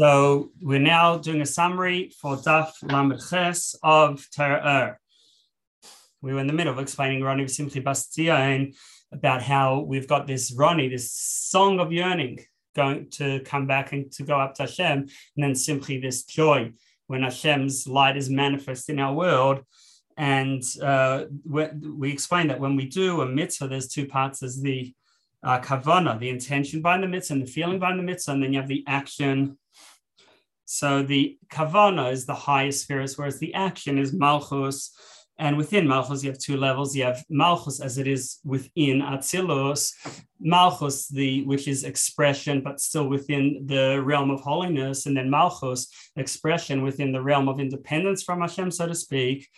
So we're now doing a summary for Daf Lamed Ches of Torah. We were in the middle of explaining Roni Simchi Bas Tzion about how we've got this Roni, this song of yearning, going to come back and to go up to Hashem, and then simply this joy when Hashem's light is manifest in our world. And uh, we explained that when we do a mitzvah, there's two parts. There's the uh, kavana, the intention behind the mitzvah, and the feeling behind the mitzvah, and then you have the action so the kavana is the highest spheres, whereas the action is malchus. And within malchus, you have two levels. You have malchus as it is within atzilus, malchus, the which is expression, but still within the realm of holiness, and then malchus, expression within the realm of independence from Hashem, so to speak.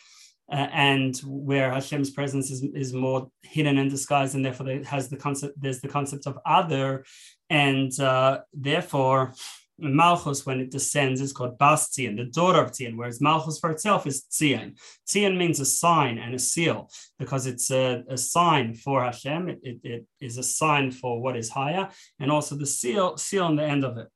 Uh, and where Hashem's presence is, is more hidden and disguised, and therefore has the concept. There's the concept of other, and uh, therefore Malchus, when it descends, is called Bas Tzion, the daughter of Tzion, whereas Malchus for itself is Tzion. Tzion means a sign and a seal because it's a, a sign for Hashem. It, it, it is a sign for what is higher, and also the seal, seal on the end of it.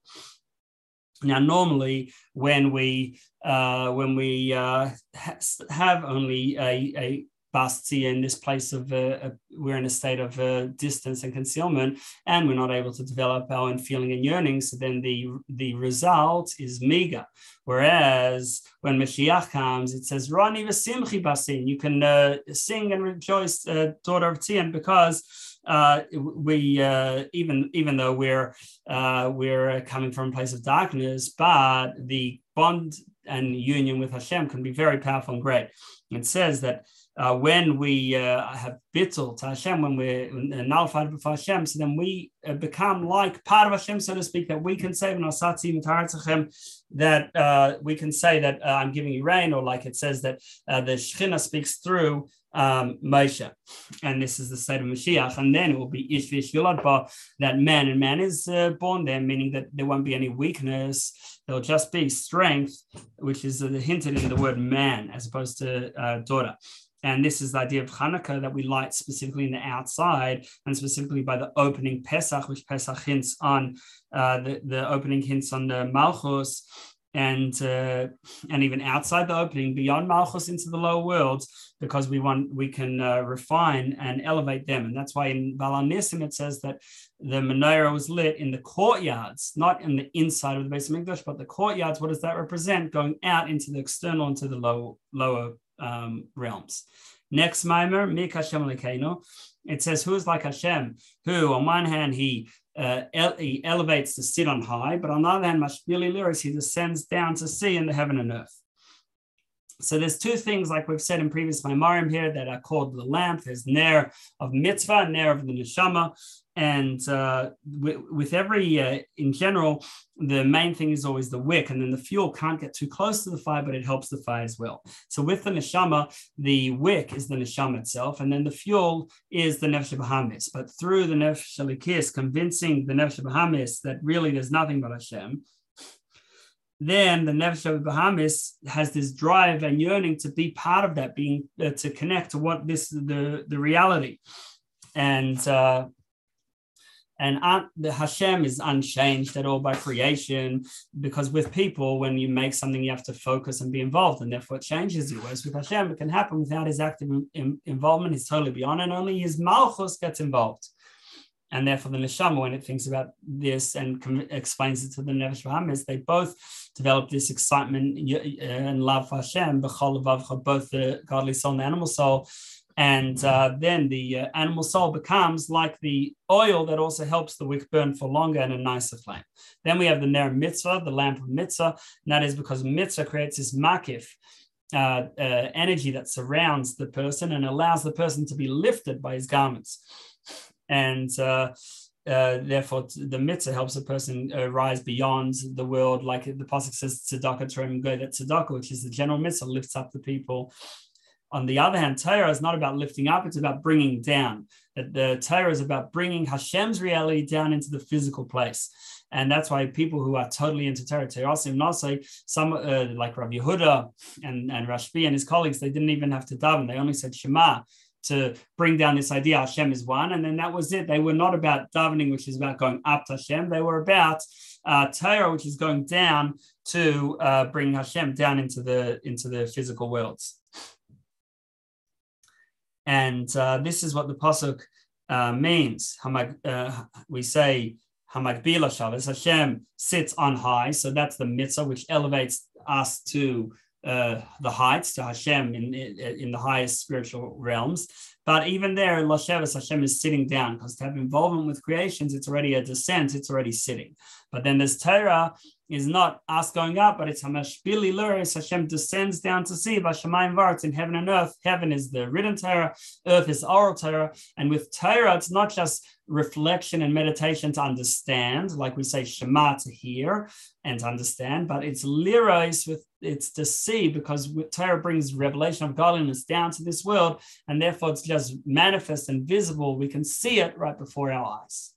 Now, normally, when we uh, when we uh, ha- have only a, a Basti in this place of uh, we're in a state of uh, distance and concealment, and we're not able to develop our own feeling and yearning. So then the the result is meager. Whereas when Mashiach comes, it says Rani v'simchi bas Tzion. You can uh, sing and rejoice, uh, daughter of Tzion, because uh, we uh, even even though we're uh, we're coming from a place of darkness, but the bond and union with Hashem can be very powerful and great. It says that uh, when we uh, have bittul to Hashem, when we're nullified before Hashem, so then we uh, become like part of Hashem, so to speak, that we can say that uh, we can say that uh, I'm giving you rain, or like it says that uh, the Shekhinah speaks through um, Moshe, and this is the state of Mashiach, and then it will be Ish Vish that man and man is uh, born there, meaning that there won't be any weakness, there'll just be strength, which is uh, hinted in the word man as opposed to uh, daughter. And this is the idea of Hanukkah that we light specifically in the outside and specifically by the opening Pesach, which Pesach hints on uh, the, the opening hints on the Malchus and uh, and even outside the opening beyond Malchus into the lower worlds because we want we can uh, refine and elevate them. And that's why in Baal HaNisim it says that the menorah was lit in the courtyards not in the inside of the base of English but the courtyards. What does that represent? Going out into the external into the low, lower um, realms. Next maamar, Mi K'Hashem. It says, Who is like Hashem? Who, on one hand, he uh, ele- he elevates to sit on high, but on the other hand, Mashpili Liros, he descends down to see in the heaven and earth. So there's two things, like we've said in previous Maamarim here, that are called the lamp. There's Ner of Mitzvah, Ner of the Neshama. And uh, with, every, uh, in general, the main thing is always the wick, and then the fuel can't get too close to the fire, but it helps the fire as well. So with the neshama, the wick is the neshama itself, and then the fuel is the nefesh bahamis. But through the nefesh Elokis, convincing the nefesh bahamis that really there's nothing but Hashem, then the Nefesh of Bahamis has this drive and yearning to be part of that, being uh, to connect to what this the the reality, and uh, and the Hashem is unchanged at all by creation because with people, when you make something, you have to focus and be involved, and therefore it changes you. Whereas with Hashem, it can happen without his active in, involvement. He's totally beyond, and only his malchus gets involved and therefore the neshama, when it thinks about this and com- explains it to the nefesh Bahamis, they both develop this excitement and love for Hashem, both the godly soul and the animal soul. And uh, then the uh, animal soul becomes like the oil that also helps the wick burn for longer and a nicer flame. Then we have the Ner Mitzvah, the lamp of Mitzvah, and that is because Mitzvah creates this makif, uh, uh, energy that surrounds the person and allows the person to be lifted by his garments and uh, uh, therefore the mitzvah helps a person uh, rise beyond the world, like the pasuk says, tzedakah teromem goy that tzedakah, which is the general mitzvah, lifts up the people. On the other hand, Torah is not about lifting up; it's about bringing down. That the Torah is about bringing Hashem's reality down into the physical place. And that's why people who are totally into Torah, Toraso Umanaso, some uh, like Rabbi Yehuda and, and Rashbi and his colleagues, they didn't even have to daven. They only said Shema to bring down this idea Hashem is one, and then that was it. They were not about davening, which is about going up to Hashem. They were about uh, Torah, which is going down to uh, bring Hashem down into the into the physical worlds. And uh, this is what the pasuk uh, means. Uh, we say HaMagbihi Lasheves. Hashem sits on high, so that's the mitzvah which elevates us to uh, the heights to Hashem in, in the highest spiritual realms. But even there, Lasheves, Hashem is sitting down because to have involvement with creations, it's already a descent, it's already sitting. But then this Torah, is not us going up, but it's HaMashpili Liros. Hashem descends down to see Bashamayim Varts in heaven and earth. Heaven is the written Torah, earth is oral Torah. And with Torah, it's not just reflection and meditation to understand, like we say Shema to hear and to understand, but it's liros with it's to see because Torah brings revelation of godliness down to this world, and therefore it's just manifest and visible. We can see it right before our eyes.